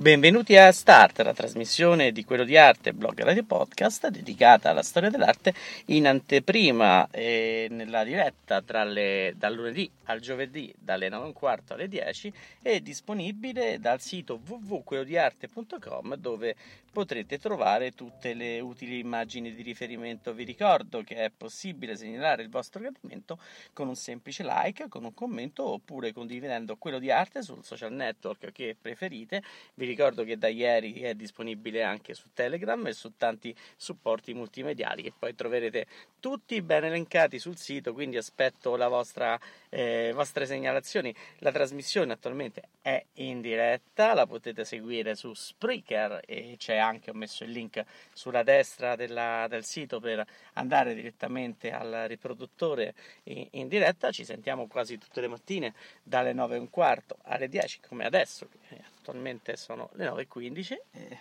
Benvenuti a Start, la trasmissione di quello di arte, blog radio podcast dedicata alla storia dell'arte in anteprima e nella diretta le, dal lunedì al giovedì dalle 9 e un quarto alle 10 è disponibile dal sito www.quellodiarte.com dove potrete trovare tutte le utili immagini di riferimento. Vi ricordo che è possibile segnalare il vostro gradimento con un semplice like, con un commento oppure condividendo quello di arte sul social network che preferite. Vi ricordo che da ieri è disponibile anche su Telegram e su tanti supporti multimediali che poi troverete tutti ben elencati sul sito, quindi aspetto la vostra, eh, vostre segnalazioni. La trasmissione attualmente è in diretta, la potete seguire su Spreaker e c'è anche, ho messo il link sulla destra della, del sito per andare direttamente al riproduttore in, in, diretta. Ci sentiamo quasi tutte le mattine dalle 9 e un quarto alle 10 come adesso, attualmente sono le 9.15 e,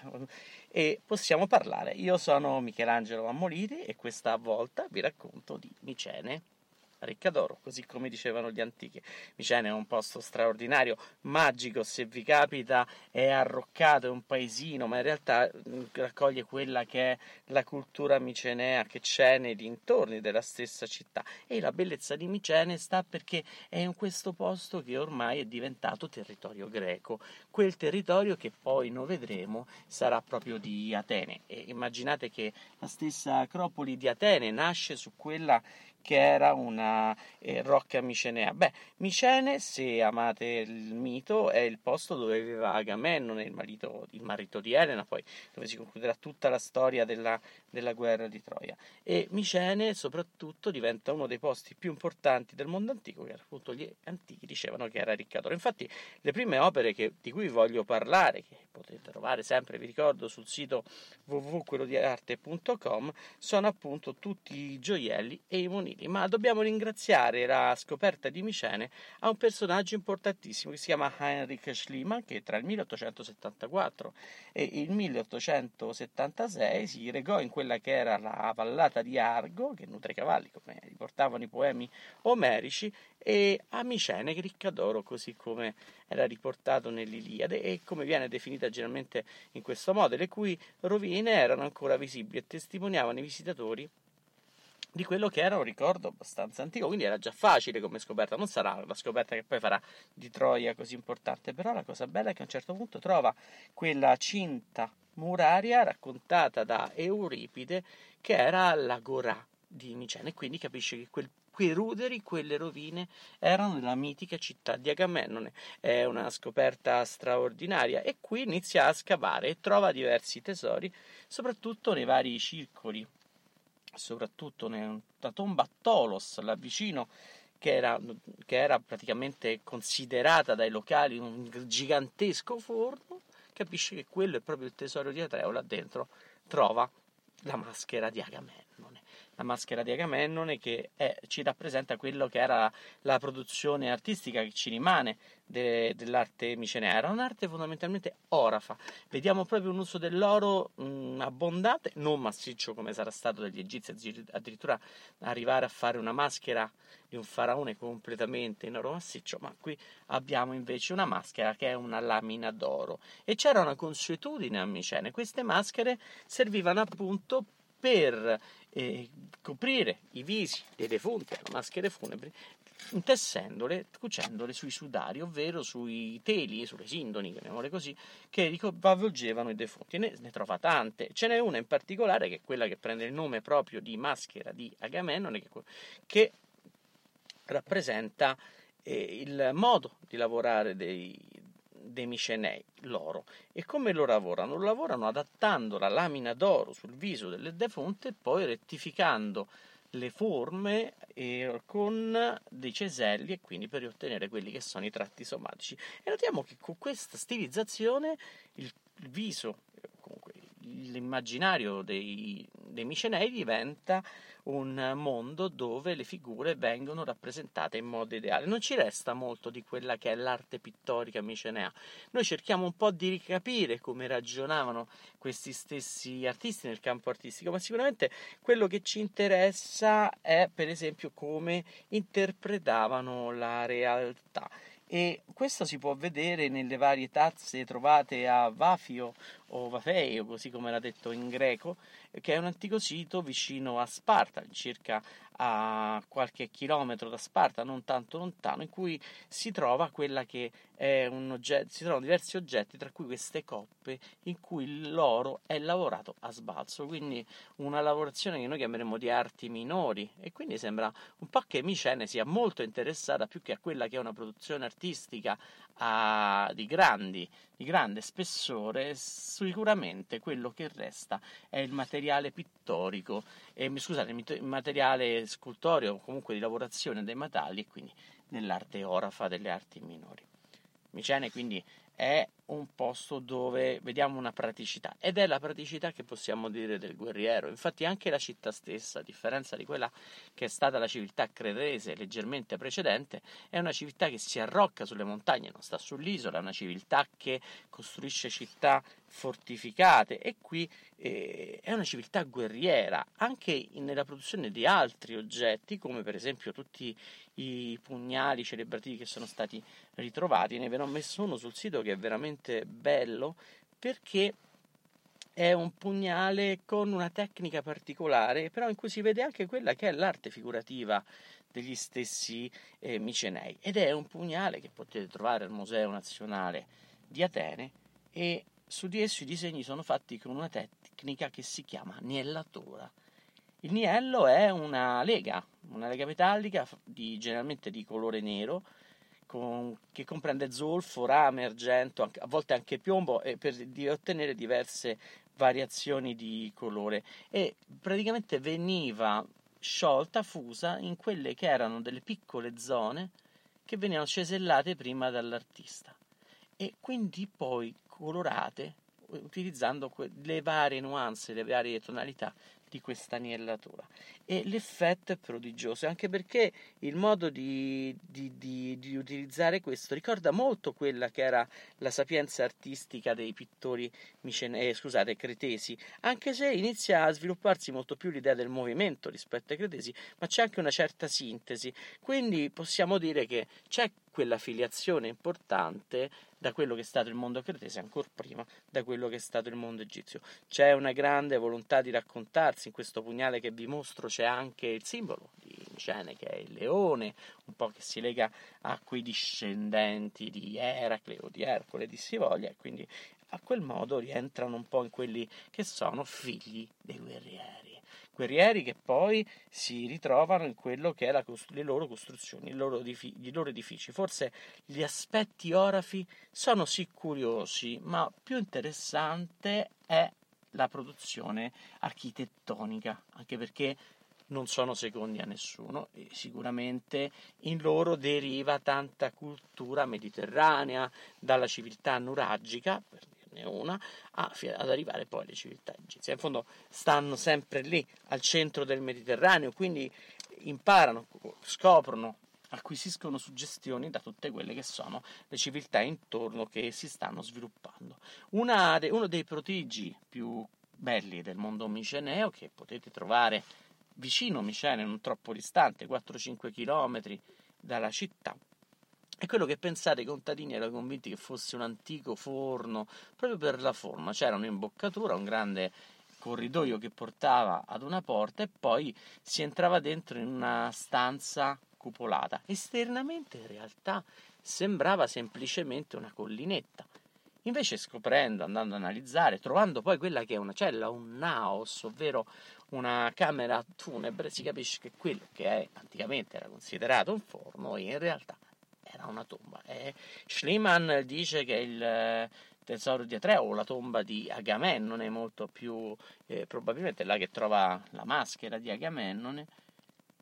e possiamo parlare. Io sono Michelangelo Ammoliti e questa volta vi racconto di Micene. Riccadoro, così come dicevano gli antichi. Micene è un posto straordinario, magico, se vi capita è arroccato, è un paesino, ma in realtà mm, raccoglie quella che è la cultura micenea che c'è nei dintorni della stessa città. E la bellezza di Micene sta perché è in questo posto che ormai è diventato territorio greco, quel territorio che poi noi vedremo sarà proprio di Atene. E immaginate che la stessa Acropoli di Atene nasce su quella che era una eh, rocca micenea. Beh, Micene, se amate il mito, è il posto dove viveva Agamennone, il marito, il marito di Elena, poi dove si concluderà tutta la storia della, della guerra di Troia. E Micene, soprattutto, diventa uno dei posti più importanti del mondo antico, che appunto gli antichi dicevano che era Riccadoro. Infatti, le prime opere che, di cui voglio parlare, che potete trovare sempre, vi ricordo, sul sito www.quellodiarte.com, sono appunto tutti i gioielli e i femminili, ma dobbiamo ringraziare la scoperta di Micene a un personaggio importantissimo che si chiama Heinrich Schliemann che tra il 1874 e il 1876 si regò in quella che era la vallata di Argo, che nutre i cavalli, come riportavano i poemi omerici, e a Micene ricca d'oro, così come era riportato nell'Iliade e come viene definita generalmente in questo modo, le cui rovine erano ancora visibili e testimoniavano i visitatori di quello che era un ricordo abbastanza antico, quindi era già facile come scoperta, non sarà la scoperta che poi farà di Troia così importante, però la cosa bella è che a un certo punto trova quella cinta muraria raccontata da Euripide che era l'agorà di Micene e quindi capisce che quel quei ruderi, quelle rovine erano della mitica città di Agamennone. È una scoperta straordinaria e qui inizia a scavare e trova diversi tesori, soprattutto nei vari circoli soprattutto nella tomba Tolos, là vicino, che era, che era praticamente considerata dai locali un gigantesco forno, capisce che quello è proprio il tesoro di Atreo, là dentro trova la maschera di Agamennone la maschera di Agamennone che è, ci rappresenta quello che era la produzione artistica che ci rimane de, dell'arte micenea. Era un'arte fondamentalmente orafa. Vediamo proprio un uso dell'oro mh, abbondante, non massiccio come sarà stato dagli egizi, addirittura arrivare a fare una maschera di un faraone completamente in oro massiccio, ma qui abbiamo invece una maschera che è una lamina d'oro. E c'era una consuetudine a Micene, queste maschere servivano appunto per eh, coprire i visi dei defunti alle maschere funebri intessendole, cucendole sui sudari, ovvero sui teli, sulle sindoni, chiamiamole così, che avvolgevano i defunti. Ne, ne, trova tante. Ce n'è una in particolare che è quella che prende il nome proprio di maschera di Agamennone, che, che rappresenta eh, il modo di lavorare dei, dei micenei, l'oro. E come lo lavorano? Lo lavorano adattando la lamina d'oro sul viso delle defunte e poi rettificando le forme eh, con dei ceselli e quindi per ottenere quelli che sono i tratti somatici. E notiamo che con questa stilizzazione il, il viso, comunque l'immaginario dei, dei micenei diventa un mondo dove le figure vengono rappresentate in modo ideale. Non ci resta molto di quella che è l'arte pittorica micenea. Noi cerchiamo un po' di ricapire come ragionavano questi stessi artisti nel campo artistico, ma sicuramente quello che ci interessa è per esempio come interpretavano la realtà e questo si può vedere nelle varie tazze trovate a Vafio o Vafeio, così come era detto in greco, che è un antico sito vicino a Sparta, circa a qualche chilometro da Sparta, non tanto lontano, in cui si trova oggetto, si trovano diversi oggetti, tra cui queste coppe in cui l'oro è lavorato a sbalzo, quindi una lavorazione che noi chiameremo di arti minori. E quindi sembra un po' che Micene sia molto interessata più che a quella che è una produzione artistica a, di, grandi, di grande spessore, sicuramente quello che resta è il materiale pittorico, eh, scusate, il materiale scultoreo comunque di lavorazione dei metalli e quindi nell'arte orafa delle arti minori. Micene quindi è un posto dove vediamo una praticità ed è la praticità che possiamo dire del guerriero. Infatti anche la città stessa, a differenza di quella che è stata la civiltà cretese leggermente precedente, è una civiltà che si arrocca sulle montagne, non sta sull'isola, è una civiltà che costruisce città fortificate e qui eh, è una civiltà guerriera anche nella produzione di altri oggetti come per esempio tutti i pugnali celebrativi che sono stati ritrovati ne ve ne ho messo uno sul sito che è veramente veramente bello perché è un pugnale con una tecnica particolare, però in cui si vede anche quella che è l'arte figurativa degli stessi eh, micenei. Ed è un pugnale che potete trovare al Museo Nazionale di Atene e su di esso i disegni sono fatti con una tecnica che si chiama niellatura. Il niello è una lega, una lega metallica di, generalmente di colore nero, con, che comprende zolfo, rame, argento, a volte anche piombo, e per di ottenere diverse variazioni di colore. E praticamente veniva sciolta, fusa in quelle che erano delle piccole zone che venivano cesellate prima dall'artista e quindi poi colorate utilizzando le varie nuance, le varie tonalità di questa aniellatura e l'effetto è prodigioso anche perché il modo di, di, di, di, utilizzare questo ricorda molto quella che era la sapienza artistica dei pittori micene, eh, scusate, cretesi. Anche se inizia a svilupparsi molto più l'idea del movimento rispetto ai cretesi ma c'è anche una certa sintesi. Quindi possiamo dire che c'è quella filiazione importante da quello che è stato il mondo cretese, ancora prima da quello che è stato il mondo egizio. C'è una grande volontà di raccontarsi, in questo pugnale che vi mostro c'è anche il simbolo di Micene, che è il leone, un po' che si lega a quei discendenti di Eracle o di Ercole di Sivoglia, e quindi a quel modo rientrano un po' in quelli che sono figli dei guerrieri guerrieri che poi si ritrovano in quello che è la, le loro costruzioni, i loro, edifici, i loro edifici. Forse gli aspetti orafi sono sì curiosi, ma più interessante è la produzione architettonica, anche perché non sono secondi a nessuno e sicuramente in loro deriva tanta cultura mediterranea, dalla civiltà nuragica, per dirne una, ad arrivare poi alle civiltà egizie. In fondo stanno sempre lì, al centro del Mediterraneo, quindi imparano, scoprono, acquisiscono suggestioni da tutte quelle che sono le civiltà intorno che si stanno sviluppando. De, uno dei prodigi più belli del mondo miceneo che potete trovare vicino Micene, non troppo distante, 4-5 km dalla città, è quello che pensate i contadini erano convinti che fosse un antico forno, proprio per la forma. C'era un'imboccatura, un grande corridoio che portava ad una porta e poi si entrava dentro in una stanza cupolata. Esternamente in realtà sembrava semplicemente una collinetta. Invece scoprendo, andando ad analizzare, trovando poi quella che è una cella, un naos, ovvero una camera funebre, si capisce che quello che è, anticamente era considerato un forno in realtà era una tomba. E Schliemann dice che il tesoro di Atreo o la tomba di Agamennone, molto più eh, probabilmente là che trova la maschera di Agamennone.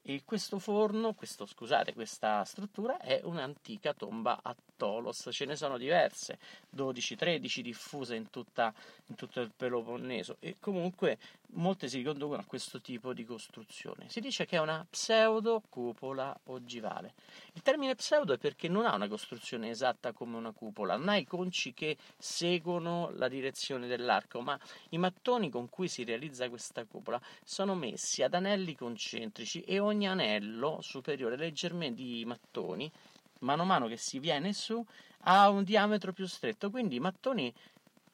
E questo forno, questo, scusate, questa struttura è un'antica tomba a Tolos, ce ne sono diverse, 12-13 diffuse in, tutta, in tutto il Peloponneso e comunque molte si riconducono a questo tipo di costruzione. Si dice che è una pseudo cupola ogivale. Il termine pseudo è perché non ha una costruzione esatta come una cupola, non ha i conci che seguono la direzione dell'arco, ma i mattoni con cui si realizza questa cupola sono messi ad anelli concentrici e ogni anello superiore leggermente di mattoni mano a mano che si viene su ha un diametro più stretto, quindi i mattoni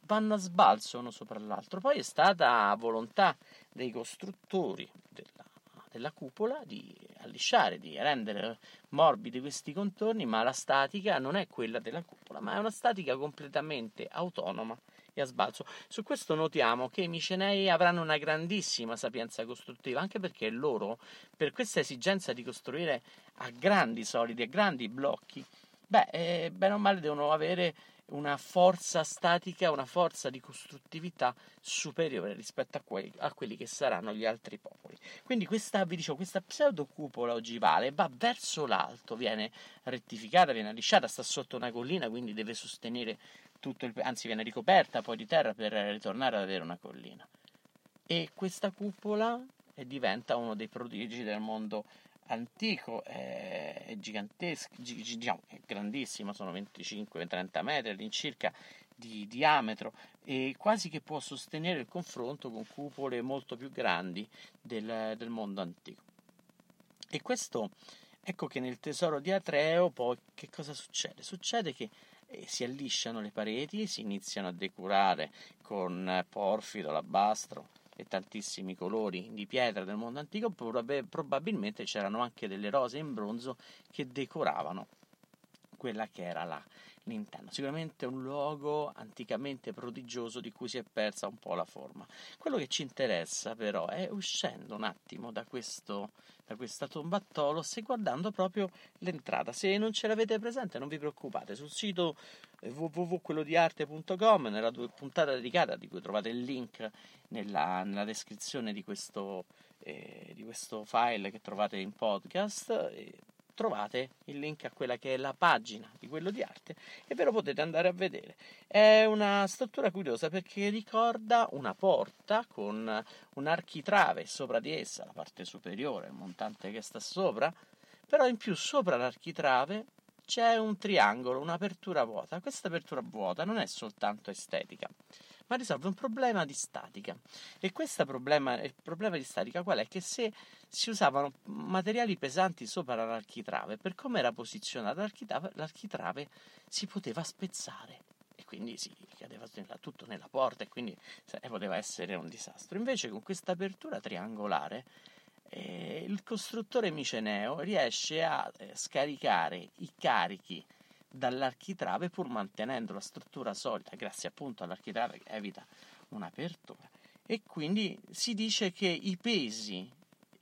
vanno a sbalzo uno sopra l'altro. Poi è stata volontà dei costruttori della, della cupola di allisciare, di rendere morbidi questi contorni, ma la statica non è quella della cupola, ma è una statica completamente autonoma e a sbalzo. Su questo notiamo che i micenei avranno una grandissima sapienza costruttiva, anche perché loro, per questa esigenza di costruire a grandi solidi, a grandi blocchi, beh, eh, bene o male devono avere una forza statica, una forza di costruttività superiore rispetto a, que- a quelli che saranno gli altri popoli. Quindi questa, vi dicevo, questa pseudocupola ogivale va verso l'alto, viene rettificata, viene lisciata, sta sotto una collina, quindi deve sostenere tutto il, anzi viene ricoperta poi di terra per ritornare ad avere una collina. E questa cupola diventa uno dei prodigi del mondo antico, è, è gigantesco, diciamo, è grandissimo, sono 25-30 metri all'incirca di diametro e quasi che può sostenere il confronto con cupole molto più grandi del, del mondo antico. E questo, ecco che nel tesoro di Atreo poi che cosa succede? Succede che si allisciano le pareti, si iniziano a decorare con porfido, alabastro e tantissimi colori di pietra del mondo antico, probabilmente c'erano anche delle rose in bronzo che decoravano quella che era la, l'interno. Sicuramente un luogo anticamente prodigioso di cui si è persa un po' la forma. Quello che ci interessa però è uscendo un attimo da, questo, da questa tomba a Tolos e guardando proprio l'entrata. Se non ce l'avete presente non vi preoccupate, sul sito www.quellodiarte.com nella puntata dedicata di cui trovate il link nella, nella descrizione di questo, eh, di questo file che trovate in podcast. Trovate il link a quella che è la pagina di quello di arte e ve lo potete andare a vedere. È una struttura curiosa perché ricorda una porta con un architrave sopra di essa, la parte superiore, il montante che sta sopra, però in più sopra l'architrave c'è un triangolo, un'apertura vuota. Questa apertura vuota non è soltanto estetica, ma risolve un problema di statica. E questo problema, il problema di statica qual è? Che se si usavano materiali pesanti sopra l'architrave, per come era posizionata l'architrave, l'architrave si poteva spezzare e quindi si cadeva tutto nella porta e quindi poteva essere un disastro. Invece con questa apertura triangolare eh, il costruttore miceneo riesce a eh, scaricare i carichi dall'architrave pur mantenendo la struttura solida grazie appunto all'architrave che evita un'apertura. E quindi si dice che i pesi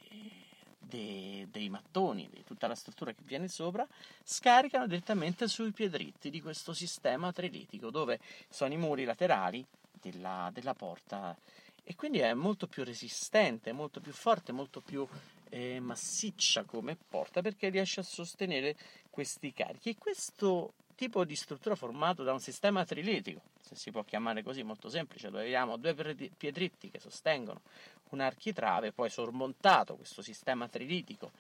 eh, dei, dei mattoni, di tutta la struttura che viene sopra, scaricano direttamente sui piedritti di questo sistema trilitico dove sono i muri laterali della, della porta e quindi è molto più resistente, molto più forte, molto più eh, massiccia come porta perché riesce a sostenere questi carichi. E questo tipo di struttura formato da un sistema trilitico, se si può chiamare così, molto semplice, dove abbiamo due piedritti che sostengono un architrave, poi sormontato questo sistema trilitico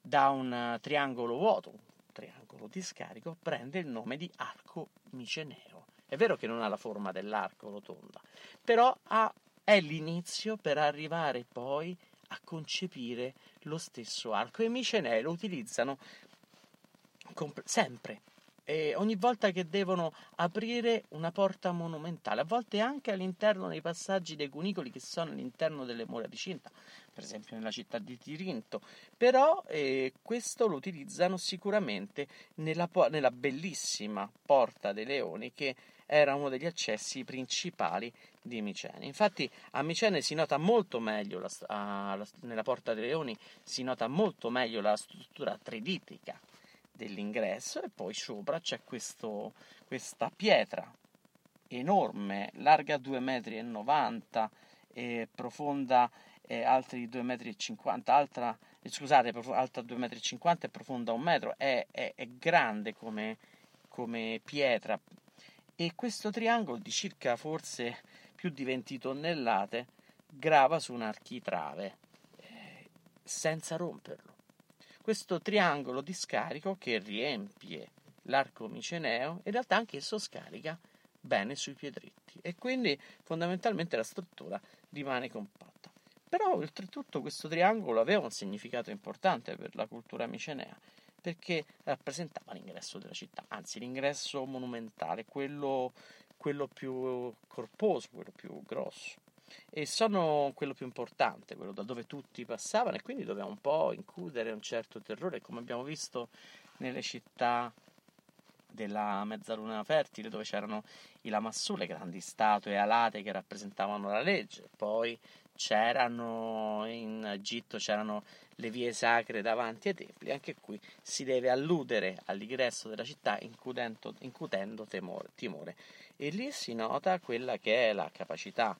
da un triangolo vuoto, un triangolo di scarico, prende il nome di arco miceneo. È vero che non ha la forma dell'arco rotonda, però ha, è l'inizio per arrivare poi a concepire lo stesso arco. E i micenei lo utilizzano comp- sempre. E ogni volta che devono aprire una porta monumentale, a volte anche all'interno dei passaggi dei cunicoli che sono all'interno delle mura di cinta, per esempio nella città di Tirinto, però eh, questo lo utilizzano sicuramente nella, nella bellissima Porta dei Leoni che era uno degli accessi principali di Micene. Infatti a Micene si nota molto meglio, la, a, la, nella Porta dei Leoni si nota molto meglio la struttura triditica dell'ingresso e poi sopra c'è questo, questa pietra enorme, larga 2,90 metri e profonda eh, altri 2,50 metri, altra, eh, scusate, alta 2,50 metri e profonda 1 metro, è, è, è grande come, come pietra e questo triangolo di circa forse più di 20 tonnellate grava su un architrave eh, senza romperlo. Questo triangolo di scarico che riempie l'arco miceneo in realtà anche esso scarica bene sui piedretti e quindi fondamentalmente la struttura rimane compatta. Però oltretutto questo triangolo aveva un significato importante per la cultura micenea perché rappresentava l'ingresso della città, anzi l'ingresso monumentale, quello, quello più corposo, quello più grosso. E sono quello più importante, quello da dove tutti passavano e quindi doveva un po' includere un certo terrore, come abbiamo visto nelle città della mezzaluna fertile dove c'erano i lamassù, le grandi statue alate che rappresentavano la legge, poi c'erano in Egitto c'erano le vie sacre davanti ai templi, anche qui si deve alludere all'ingresso della città incutendo, incutendo temore, timore. E lì si nota quella che è la capacità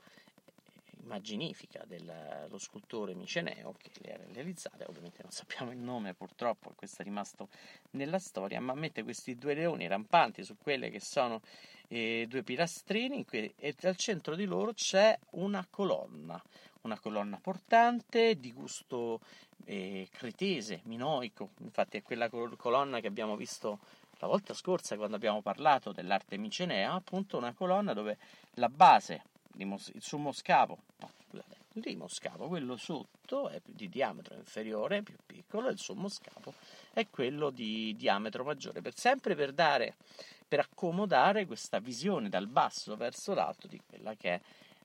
immaginifica dello scultore miceneo che le ha realizzate, ovviamente non sappiamo il nome purtroppo, questo è rimasto nella storia, ma mette questi due leoni rampanti su quelle che sono eh, due pilastrini e al centro di loro c'è una colonna, una colonna portante di gusto eh, cretese, minoico, infatti è quella colonna che abbiamo visto la volta scorsa quando abbiamo parlato dell'arte micenea, appunto una colonna dove la base, il sommo scapo, no, scusate, il primo scapo, quello sotto è di diametro inferiore, più piccolo, e il sommo scapo è quello di diametro maggiore, per sempre per dare, per accomodare questa visione dal basso verso l'alto di quella che è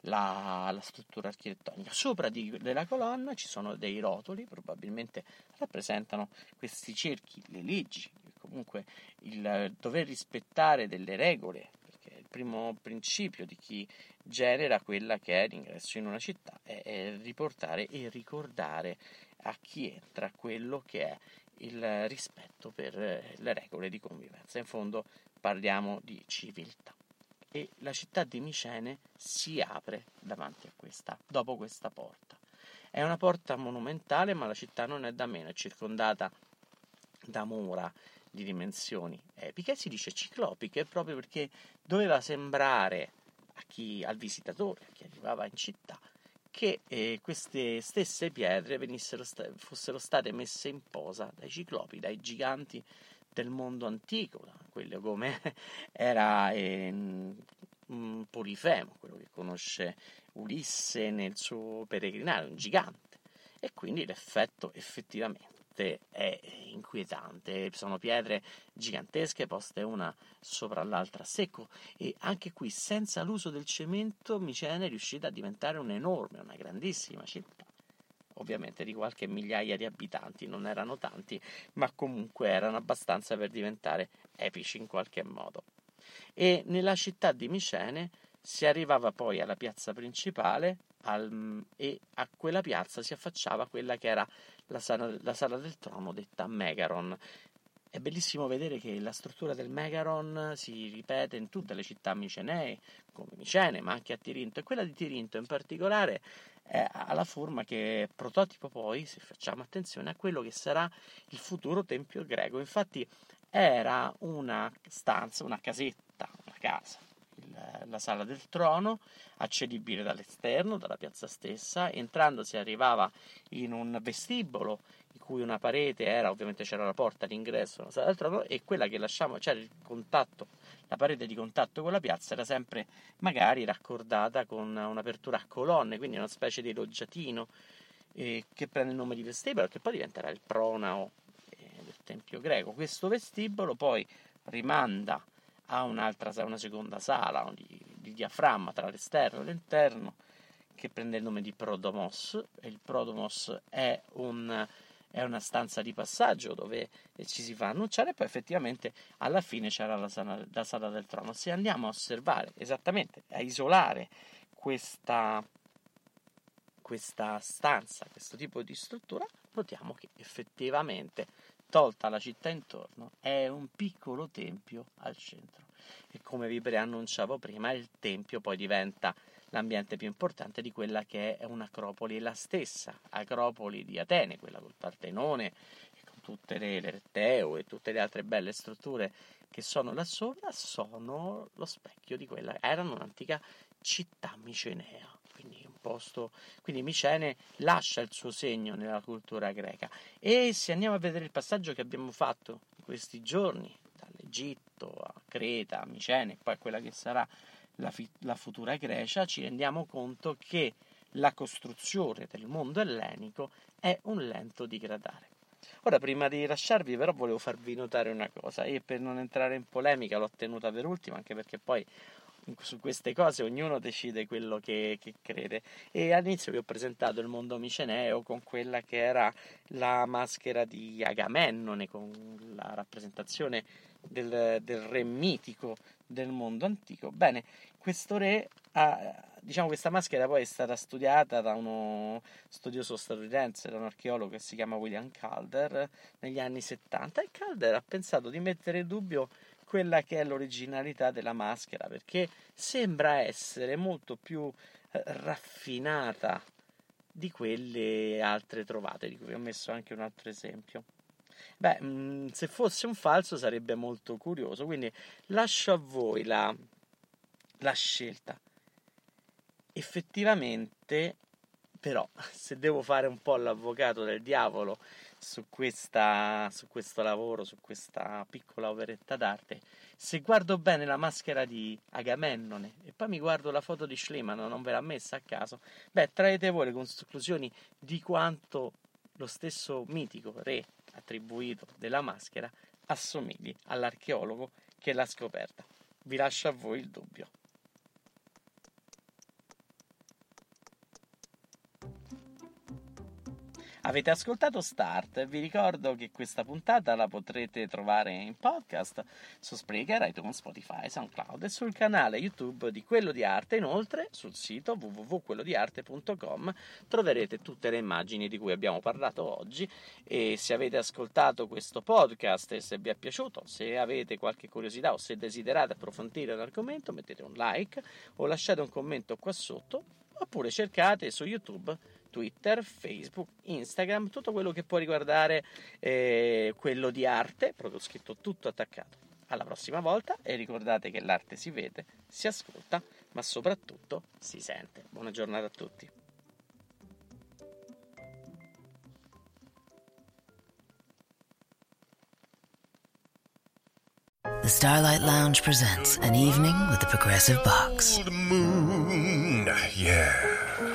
la, la struttura architettonica. Sopra di, della colonna ci sono dei rotoli, probabilmente rappresentano questi cerchi, le leggi, comunque il dover rispettare delle regole, perché il primo principio di chi genera quella che è l'ingresso in una città è, è riportare e ricordare a chi entra quello che è il rispetto per le regole di convivenza. In fondo parliamo di civiltà e la città di Micene si apre davanti a questa, dopo questa porta. È una porta monumentale, ma la città non è da meno, è circondata da mura di dimensioni epiche, si dice ciclopiche proprio perché doveva sembrare chi, al visitatore, a chi arrivava in città, che eh, queste stesse pietre sta- fossero state messe in posa dai ciclopi, dai giganti del mondo antico, quello come era eh, Polifemo, quello che conosce Ulisse nel suo peregrinario, un gigante. E quindi l'effetto effettivamente è inquietante. Sono pietre gigantesche poste una sopra l'altra a secco e anche qui senza l'uso del cemento Micene è riuscita a diventare un'enorme, una grandissima città ovviamente di qualche migliaia di abitanti, non erano tanti, ma comunque erano abbastanza per diventare epici in qualche modo. E nella città di Micene si arrivava poi alla piazza principale al, e a quella piazza si affacciava quella che era la sala, la sala del trono detta Megaron. È bellissimo vedere che la struttura del Megaron si ripete in tutte le città micenee, come Micene, ma anche a Tirinto, e quella di Tirinto in particolare ha la forma che è prototipo poi, se facciamo attenzione, a quello che sarà il futuro tempio greco. Infatti era una stanza, una casetta, una casa, il, la sala del trono, accedibile dall'esterno, dalla piazza stessa. Entrando si arrivava in un vestibolo in cui una parete era, ovviamente c'era la porta d'ingresso e quella che lasciamo, c'era il contatto la parete di contatto con la piazza era sempre magari raccordata con un'apertura a colonne, quindi una specie di loggiatino eh, che prende il nome di vestibolo, che poi diventerà il pronao eh, del Tempio greco. Questo vestibolo poi rimanda a un'altra, una seconda sala di, di diaframma tra l'esterno e l'interno che prende il nome di Prodomos e il Prodomos è un è una stanza di passaggio dove ci si fa annunciare e poi effettivamente alla fine c'era la sala, la sala del trono. Se andiamo a osservare esattamente, a isolare questa, questa stanza, questo tipo di struttura, notiamo che effettivamente tolta la città intorno, è un piccolo tempio al centro. E come vi preannunciavo prima, il tempio poi diventa l'ambiente più importante di quella che è un'acropoli, la stessa acropoli di Atene, quella col Partenone, con tutte le, Retteo e tutte le altre belle strutture che sono là sopra, sono lo specchio di quella, erano un'antica città micenea quindi un posto, quindi Micene lascia il suo segno nella cultura greca. E se andiamo a vedere il passaggio che abbiamo fatto in questi giorni, dall'Egitto a Creta, a Micene, poi quella che sarà la, fi- la futura Grecia, ci rendiamo conto che la costruzione del mondo ellenico è un lento digradare. Ora, prima di lasciarvi, però, volevo farvi notare una cosa, e per non entrare in polemica l'ho tenuta per ultima, anche perché poi su queste cose ognuno decide quello che, che, crede. E all'inizio vi ho presentato il mondo miceneo con quella che era la maschera di Agamennone, con la rappresentazione del, del re mitico del mondo antico. Bene, questo re ha, diciamo questa maschera poi è stata studiata da uno studioso statunitense, da un archeologo che si chiama William Calder negli anni 70 e Calder ha pensato di mettere in dubbio quella che è l'originalità della maschera, perché sembra essere molto più eh, raffinata di quelle altre trovate, di cui ho messo anche un altro esempio. Beh, mm, se fosse un falso sarebbe molto curioso, quindi lascio a voi la, la scelta. Effettivamente, però, se devo fare un po' l'avvocato del diavolo su, questa, su questo lavoro, su questa piccola operetta d'arte, se guardo bene la maschera di Agamennone e poi mi guardo la foto di Schliemann, non ve l'ha messa a caso, beh, traete voi le conclusioni di quanto lo stesso mitico re attribuito della maschera assomigli all'archeologo che l'ha scoperta. Vi lascio a voi il dubbio. Avete ascoltato Start, vi ricordo che questa puntata la potrete trovare in podcast su Spreaker, iTunes, Spotify, SoundCloud e sul canale YouTube di Quello di Arte. Inoltre sul sito www.quellodiarte.com troverete tutte le immagini di cui abbiamo parlato oggi e se avete ascoltato questo podcast e se vi è piaciuto, se avete qualche curiosità o se desiderate approfondire l'argomento mettete un like o lasciate un commento qua sotto oppure cercate su YouTube Twitter, Facebook, Instagram, tutto quello che può riguardare eh, quello di arte, proprio scritto tutto attaccato. Alla prossima volta e ricordate che l'arte si vede, si ascolta, ma soprattutto si sente. Buona giornata a tutti. The Starlight Lounge presents an evening with the Progressive Box. Moon, yeah.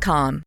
com.